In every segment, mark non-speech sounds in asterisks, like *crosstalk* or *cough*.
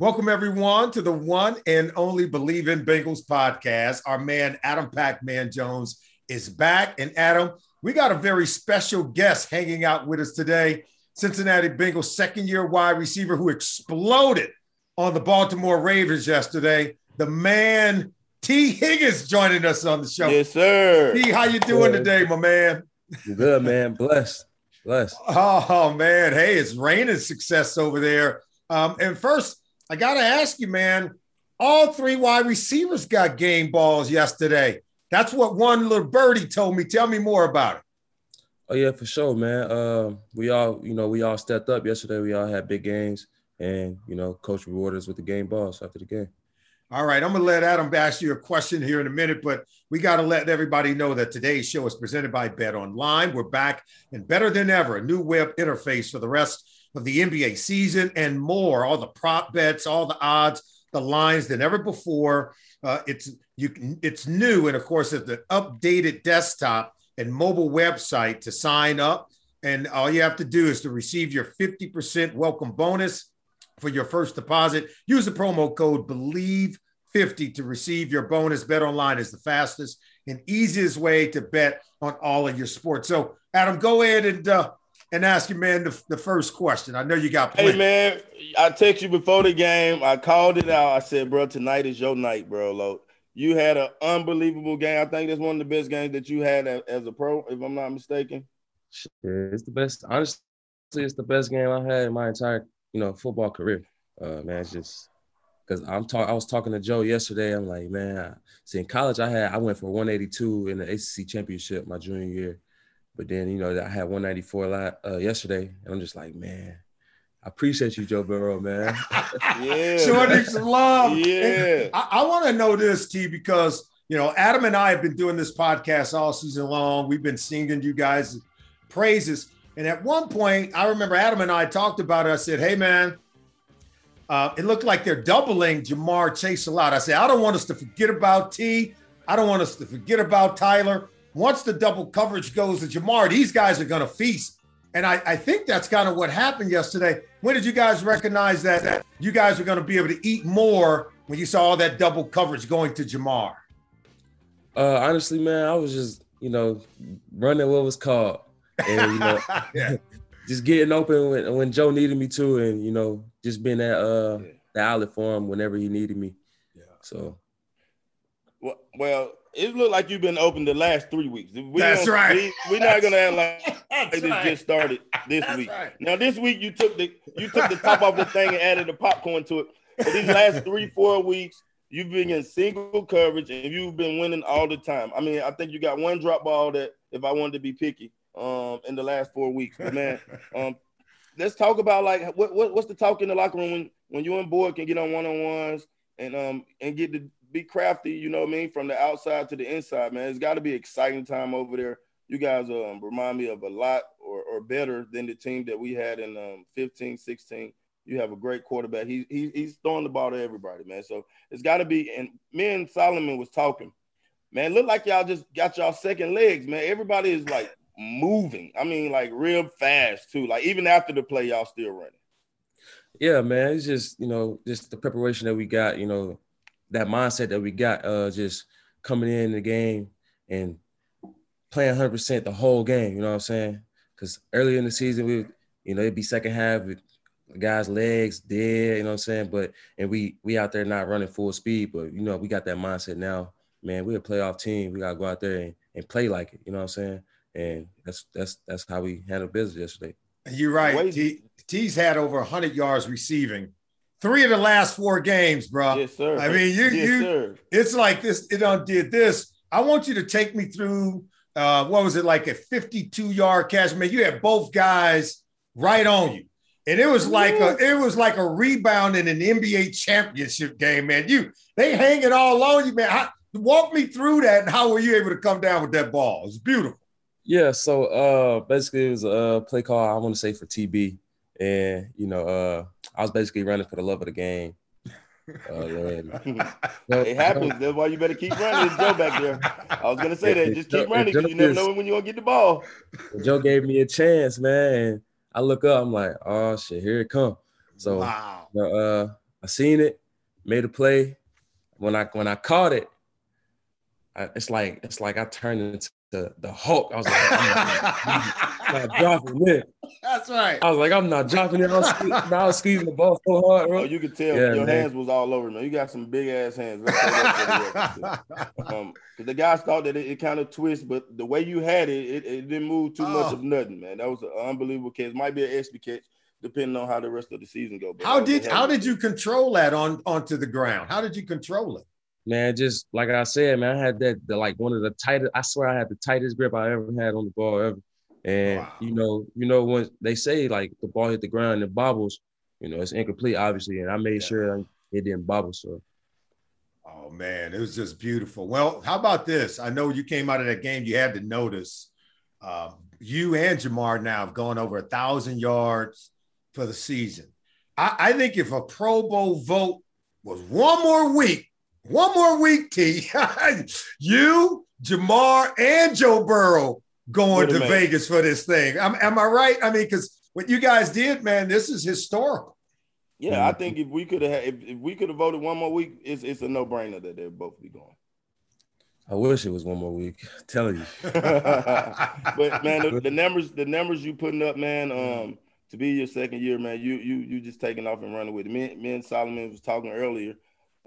Welcome, everyone, to the one and only Believe in Bengals podcast. Our man, Adam Pac Man Jones, is back. And Adam, we got a very special guest hanging out with us today. Cincinnati Bengals second year wide receiver who exploded on the Baltimore Ravens yesterday. The man, Tee Higgins, joining us on the show. Yes, sir. T, how you doing today, my man? Good, man. Blessed. Blessed. Oh man, hey, it's raining success over there. Um, and first, I gotta ask you, man. All three wide receivers got game balls yesterday. That's what one little birdie told me. Tell me more about it. Oh yeah, for sure, man. Uh, we all, you know, we all stepped up yesterday. We all had big games, and you know, coach rewarded us with the game balls after the game. All right, I'm gonna let Adam ask you a question here in a minute, but we got to let everybody know that today's show is presented by Bet Online. We're back and better than ever, a new web interface for the rest of the NBA season and more. All the prop bets, all the odds, the lines than ever before. Uh, it's you. It's new, and of course, it's an updated desktop and mobile website to sign up. And all you have to do is to receive your 50% welcome bonus for your first deposit. Use the promo code BELIEVE50 to receive your bonus. Bet online is the fastest and easiest way to bet on all of your sports. So, Adam, go ahead and uh, and ask you, man the, the first question. I know you got plenty. Hey man, I text you before the game. I called it out. I said, bro, tonight is your night, bro. Lo. You had an unbelievable game. I think that's one of the best games that you had as a pro, if I'm not mistaken. Shit, it's the best. Honestly, it's the best game I've had in my entire, you know, football career. Uh, man, it's just because I'm talking. I was talking to Joe yesterday. I'm like, man, I, see, in college, I had I went for 182 in the ACC championship my junior year, but then you know I had 194 la- uh, yesterday, and I'm just like, man, I appreciate you, Joe Burrow, man. *laughs* Yeah. Showing him some love. Yeah. I, I want to know this, T, because you know Adam and I have been doing this podcast all season long. We've been singing you guys praises, and at one point, I remember Adam and I talked about it. I said, "Hey, man." Uh, it looked like they're doubling Ja'Marr Chase a lot. I said, I don't want us to forget about T. I don't want us to forget about Tyler. Once the double coverage goes to Ja'Marr, these guys are going to feast. And I, I think that's kind of what happened yesterday. When did you guys recognize that, that you guys were going to be able to eat more when you saw all that double coverage going to Ja'Marr? Uh, honestly, man, I was just, you know, running what was called, and you know, *laughs* Yeah. just getting open when, when Joe needed me to, and you know, just being that uh Yeah. the outlet for him whenever he needed me. Yeah. So Well, well, it looked like you've been open the last three weeks. We That's right. We, we're not gonna act like *laughs* this right. just started *laughs* this That's week. right. Now this week you took the you took the top off the thing and added the popcorn to it. But these last *laughs* three four weeks you've been in single coverage and you've been winning all the time. I mean, I think you got one drop ball that if I wanted to be picky um in the last four weeks. But man, um let's talk about like what, what what's the talk in the locker room when when you and boy can get on one on ones and um and get to be crafty, you know what I mean, from the outside to the inside, man. It's got to be exciting time over there. You guys um, remind me of a lot or, or better than the team that we had in um, 15, 16. You have a great quarterback. He, he, he's throwing the ball to everybody, man. So it's got to be. And me and Solomon was talking, man. Look like y'all just got y'all second legs, man. Everybody is like moving. I mean, like real fast too. Like even after the play, y'all still running. yeah, man, it's just you know just the preparation that we got. You know, that mindset that we got, uh, just coming in the game and playing 100 percent the whole game. You know what I'm saying? Because earlier in the season, we, you know, it'd be second half, with guys' legs dead. You know what I'm saying? But and we we out there not running full speed, but you know we got that mindset now. Man, we're a playoff team. We gotta go out there and, and play like it. You know what I'm saying? And that's that's that's how we handled business yesterday. You're right. T, T's had over 100 yards receiving. Three of the last four games, bro. Yes, sir. I mean, you yes, you sir. it's like this. It undid this. I want you to take me through. Uh, what was it like a 52 yard catch? Man, you had both guys right on you, and it was like a it was like a rebound in an NBA championship game, man. You they hanging all on you, man. How, walk me through that, and how were you able to come down with that ball? It's beautiful. Yeah, so uh basically it was a play call, I want to say for TB. And you know, uh I was basically running for the love of the game. Uh, and- *laughs* it happens. That's why you better keep running. It's Joe back there. I was gonna say that. Just keep running because you never know when you're gonna get the ball. *laughs* Joe gave me a chance, man. I look up, I'm like, oh shit, here it come. So wow. uh I seen it, made a play. When I when I caught it, I, it's like it's like I turned into the, the Hulk. I was like, I'm not, not *laughs* dropping it. That's right. I was like, I'm not dropping it. I was, sque- I was squeezing the ball so hard, Oh, bro. you could tell Yeah, your man. hands was all over, man. You got some big ass hands. Let's say that for the record. um, 'cause the guys thought that it, it kind of twist, but the way you had it, it, it didn't move too much Oh. of nothing, man. That was an unbelievable catch. Might be an extra catch, depending on how the rest of the season go. but How that was a did how did you control that on onto the ground? How did you control it? Man, just like I said, man, I had that the, like one of the tightest. I swear I had the tightest grip I ever had on the ball ever. And Wow. you know, you know when they say like the ball hit the ground and it bobbles, you know, it's incomplete, obviously. And I made Yeah. sure it didn't bobble. So Oh man, it was just beautiful. Well, how about this? I know you came out of that game. You had to notice. Uh, you and Ja'Marr now have gone over a thousand yards for the season. I, I think if a Pro Bowl vote was one more week, one more week, T, *laughs* you, Ja'Marr, and Joe Burrow going to minute. Vegas for this thing. Am, am I right? I mean, because what you guys did, man, this is historical. Yeah, I think if we could have if, if we could have voted one more week, it's it's a no brainer that they'd both be going. I wish it was one more week. *laughs* I'm telling you. *laughs* but man, the, the numbers, the numbers you putting up, man, um, to be your second year, man, you you you just taking off and running with it. Me, me and Solomon was talking earlier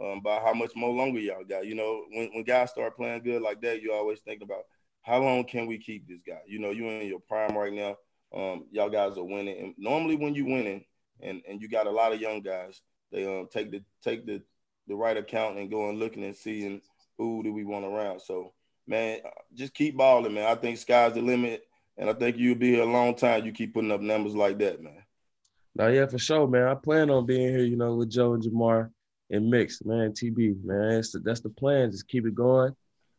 um, about how much more longer y'all got. You know, when when guys start playing good like that, you always thinking about how long can we keep this guy. You know, you in your prime right now. Um, y'all guys are winning, and normally when you winning, and and you got a lot of young guys, they um take the take the the right account and go and looking and seeing who do we want around. So man, just keep balling, man. I think sky's the limit, and I think you'll be here a long time. You keep putting up numbers like that, man. No, yeah, for sure, man. I plan on being here, you know, with Joe and Ja'Marr and Mix, man, TB, man. It's the, that's the plan. Just keep it going,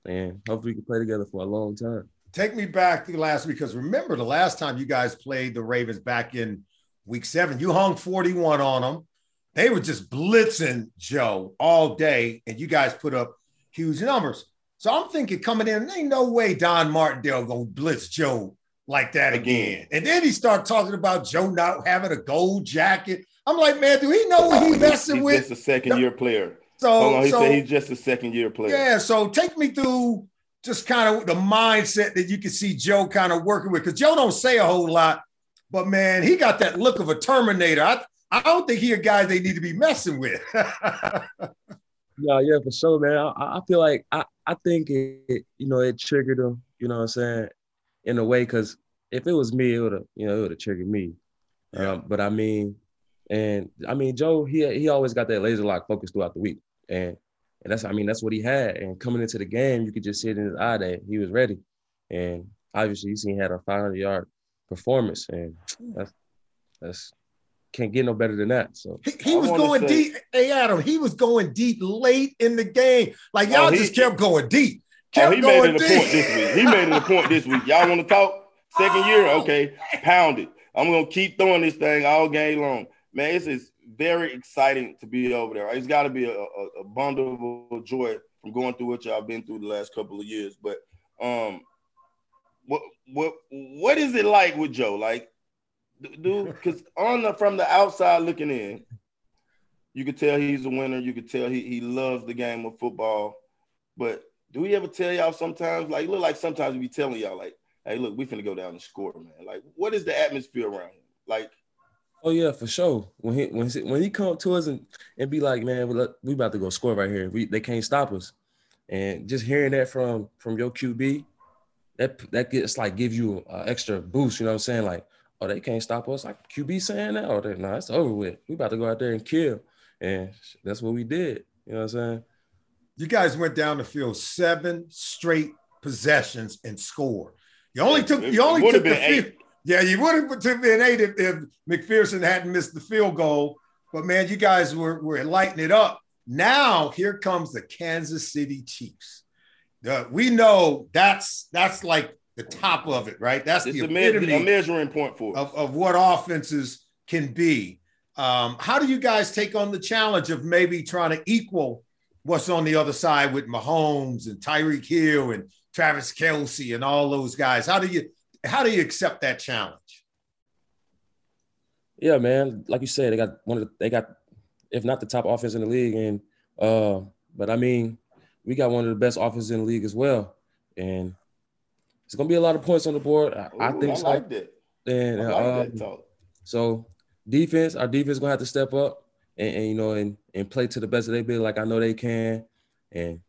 and hopefully we can play together for a long time. Take me back to last week because remember the last time you guys played the Ravens back in week seven, you hung 41 on them. They were just blitzing Joe all day, and you guys put up huge numbers. So I'm thinking coming in, ain't no way Don Martindale gonna blitz Joe like that again. And then he started talking about Joe not having a gold jacket. I'm like, man, do he know what he messing with? He's with? just a second year player. So, Hold on, he so said he's just a second year player. yeah, so take me through just kind of the mindset that you can see Joe kind of working with because Joe don't say a whole lot, but man, he got that look of a Terminator. I, I don't think he a guy they need to be messing with. *laughs* Yeah, yeah, for sure, man. I, I feel like I, I think it, you know, it triggered him, you know what I'm saying, in a way, because if it was me, it would have, you know, it would have triggered me. Yeah. Um, but I mean, and I mean, Joe, he he always got that laser lock focus throughout the week. And and that's I mean, that's what he had. And coming into the game, you could just see it in his eye that he was ready. And obviously you seen he had a 500 yard performance. And that's that's can't get no better than that. So he, he was going say- deep. Hey, Adam, he was going deep late in the game. Like oh, y'all Oh, he- just kept going deep. Oh, Kept he made going it a deep. point this week. He made it a point this week. Y'all want to talk? Second year, Oh. okay. Pound it. I'm gonna keep throwing this thing all game long. Man, it's is very exciting to be over there. It's got to be a, a, a bundle of joy from going through what y'all been through the last couple of years. But um, what what what is it like with Joe? Like, dude, *laughs* because on the from the outside looking in, You could tell he's a winner. You could tell he, he loves the game of football. But do we ever tell y'all sometimes, like, look like sometimes we be telling y'all, like, hey, look, we finna go down and score, man. Like, what is the atmosphere around him? Like, Oh yeah, for sure. When he when he, when he come up to us and, and be like, man, we, we about to go score right here. We they can't stop us. And just hearing that from from your QB, that that gets like give you an extra boost. You know what I'm saying? Like, oh, they can't stop us. Like QB saying that, oh, no, it's over with. We about to go out there and kill, and that's what we did. You know what I'm saying? You guys went down the field seven straight possessions and scored. You only took you only took the eight. field. Yeah, you would have been eight if, if McPherson hadn't missed the field goal. But man, you guys were were lighting it up. Now here comes the Kansas City Chiefs. Uh, we know that's that's like the top of it, right? That's it's the a, me- epitome a measuring point for us. of, of what offenses can be. Um, how do you guys take on the challenge of maybe trying to equal what's on the other side with Mahomes and Tyreek Hill and Travis Kelce and all those guys? How do you how do you accept that challenge? Yeah, man. Like you said, they got one of the, they got, if not the top offense in the league, and uh, but I mean, we got one of the best offenses in the league as well, and it's gonna be a lot of points on the board. I, I think I so. like that. And I like um, that talk. so defense, our defense gonna have to step up and, and you know and and play to the best of their ability, like I know they can, and,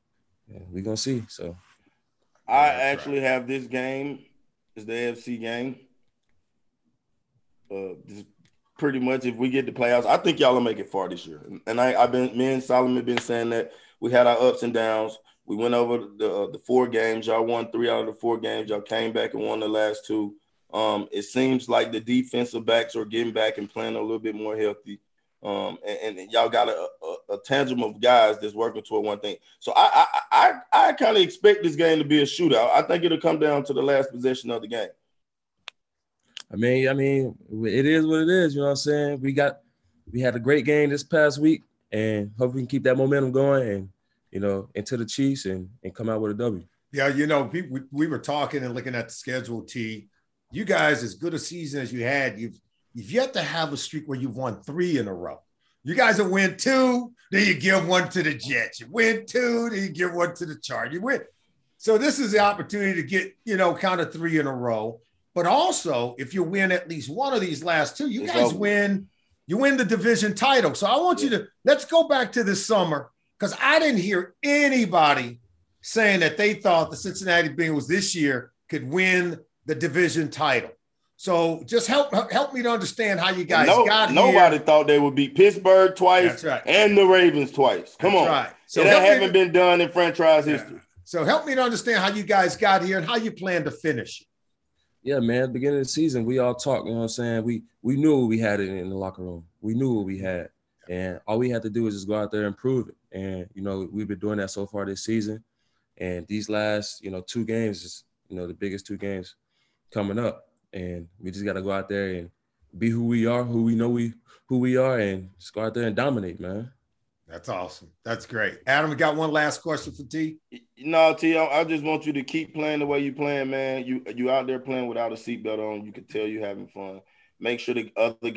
and we gonna see. So I That's actually have this game is the AFC game. Uh, pretty much if we get the playoffs, I think y'all will make it far this year. And I, I've been me and Solomon been saying that we had our ups and downs. We went over the uh, the four games. Y'all won three out of the four games. Y'all came back and won the last two. Um, it seems like the defensive backs are getting back and playing a little bit more healthy. Um, and, and y'all got a, a, a tangible of guys that's working toward one thing. So I I I, I kind of expect this game to be a shootout. I think it'll come down to the last possession of the game. I mean, I mean, it is what it is. You know what I'm saying? We got we had a great game this past week, and hope we can keep that momentum going and you know into the Chiefs and and come out with a W. Yeah, you know, we, we, we were talking and looking at the schedule. T, you guys, as good a season as you had, you've you've yet to have a streak where you've won three in a row. You guys have win two, then you give one to the Jets. You win two, then you give one to the Chargers. You win. So this is the opportunity to get you know kind of three in a row. But also, if you win at least one of these last two, you It's guys over. win. You win the division title. So I want you to let's go back to this summer because I didn't hear anybody saying that they thought the Cincinnati Bengals this year could win the division title. So just help help me to understand how you guys No- got nobody here. thought they would beat Pittsburgh twice That's right. and the Ravens twice. Come That's on. right. So So that help me haven't to- been done in franchise Yeah. history. So help me to understand how you guys got here and how you plan to finish. Yeah, man. Beginning of the season, we all talked. You know what I'm saying? We we knew we had it in the locker room. We knew what we had, and all we had to do was just go out there and prove it. And you know, we've been doing that so far this season. And these last, you know, two games is you know the biggest two games coming up, and we just got to go out there and be who we are, who we know we who we are, and just go out there and dominate, man. That's awesome. That's great. Adam, we got one last question for T. No, T, I I just want you to keep playing the way you playing, man. You you out there playing without a seatbelt on. You can tell you having fun. Make sure the other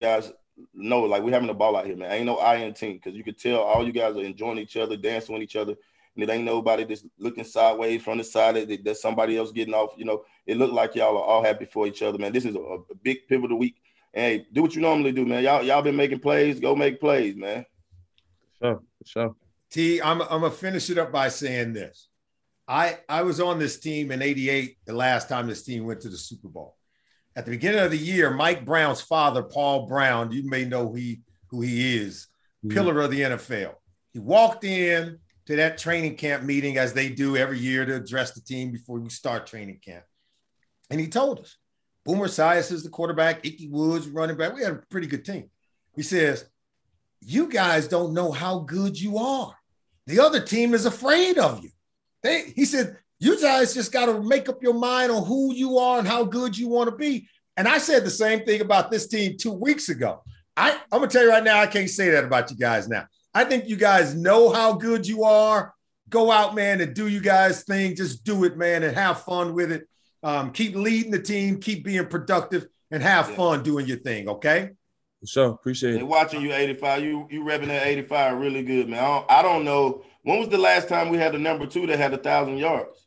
guys know, like we having a ball out here, man. Ain't no I in team because you could tell all you guys are enjoying each other, dancing with each other, and it ain't nobody just looking sideways from the side that there's somebody else getting off. You know, it looked like y'all are all happy for each other, man. This is a, a big pivotal week. Hey, do what you normally do, man. Y'all y'all been making plays. Go make plays, man. Sure, sure. T, I'm, I'm gonna finish it up by saying this. I I was on this team in '88, the last time this team went to the Super Bowl. At the beginning of the year, Mike Brown's father, Paul Brown, you may know who he, who he is, mm-hmm. pillar of the NFL. He walked in to that training camp meeting as they do every year to address the team before we start training camp. And he told us, Boomer Esiason is the quarterback, Ickey Woods running back. We had a pretty good team. He says, You guys don't know how good you are. The other team is afraid of you. They, he said, You guys just got to make up your mind on who you are and how good you want to be. And I said the same thing about this team two weeks ago. I, I'm gonna tell you right now, I can't say that about you guys now. I think you guys know how good you are. Go out, man, and do you guys thing. Just do it, man, and have fun with it. Um, keep leading the team, keep being productive, and have Yeah. fun doing your thing. Okay. For sure. Appreciate They it. watching you 85. You you repping that 85 really good, man. I don't, I don't know when was the last time we had a number two that had a thousand yards.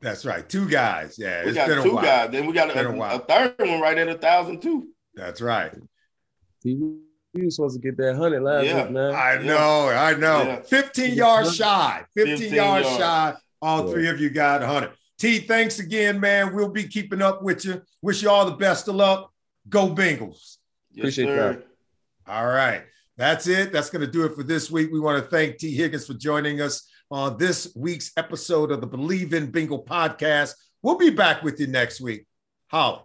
That's right. Two guys. Yeah, We it's got been a two while. guys. Then we got Been a a, a third one right at a thousand too. That's right. You you was supposed to get that hundred last Yeah. week, man. I Yeah. know. I know. Yeah. 15 yards shy. 15, 15 yards yards. shy. All Yeah. three of you got 100. T, thanks again, man. We'll be keeping up with you. Wish you all the best of luck. Go Bengals. Yes, Appreciate sir. that. All right. That's it. That's going to do it for this week. We want to thank Tee Higgins for joining us on this week's episode of the Believe in Bengals podcast. We'll be back with you next week. Holla.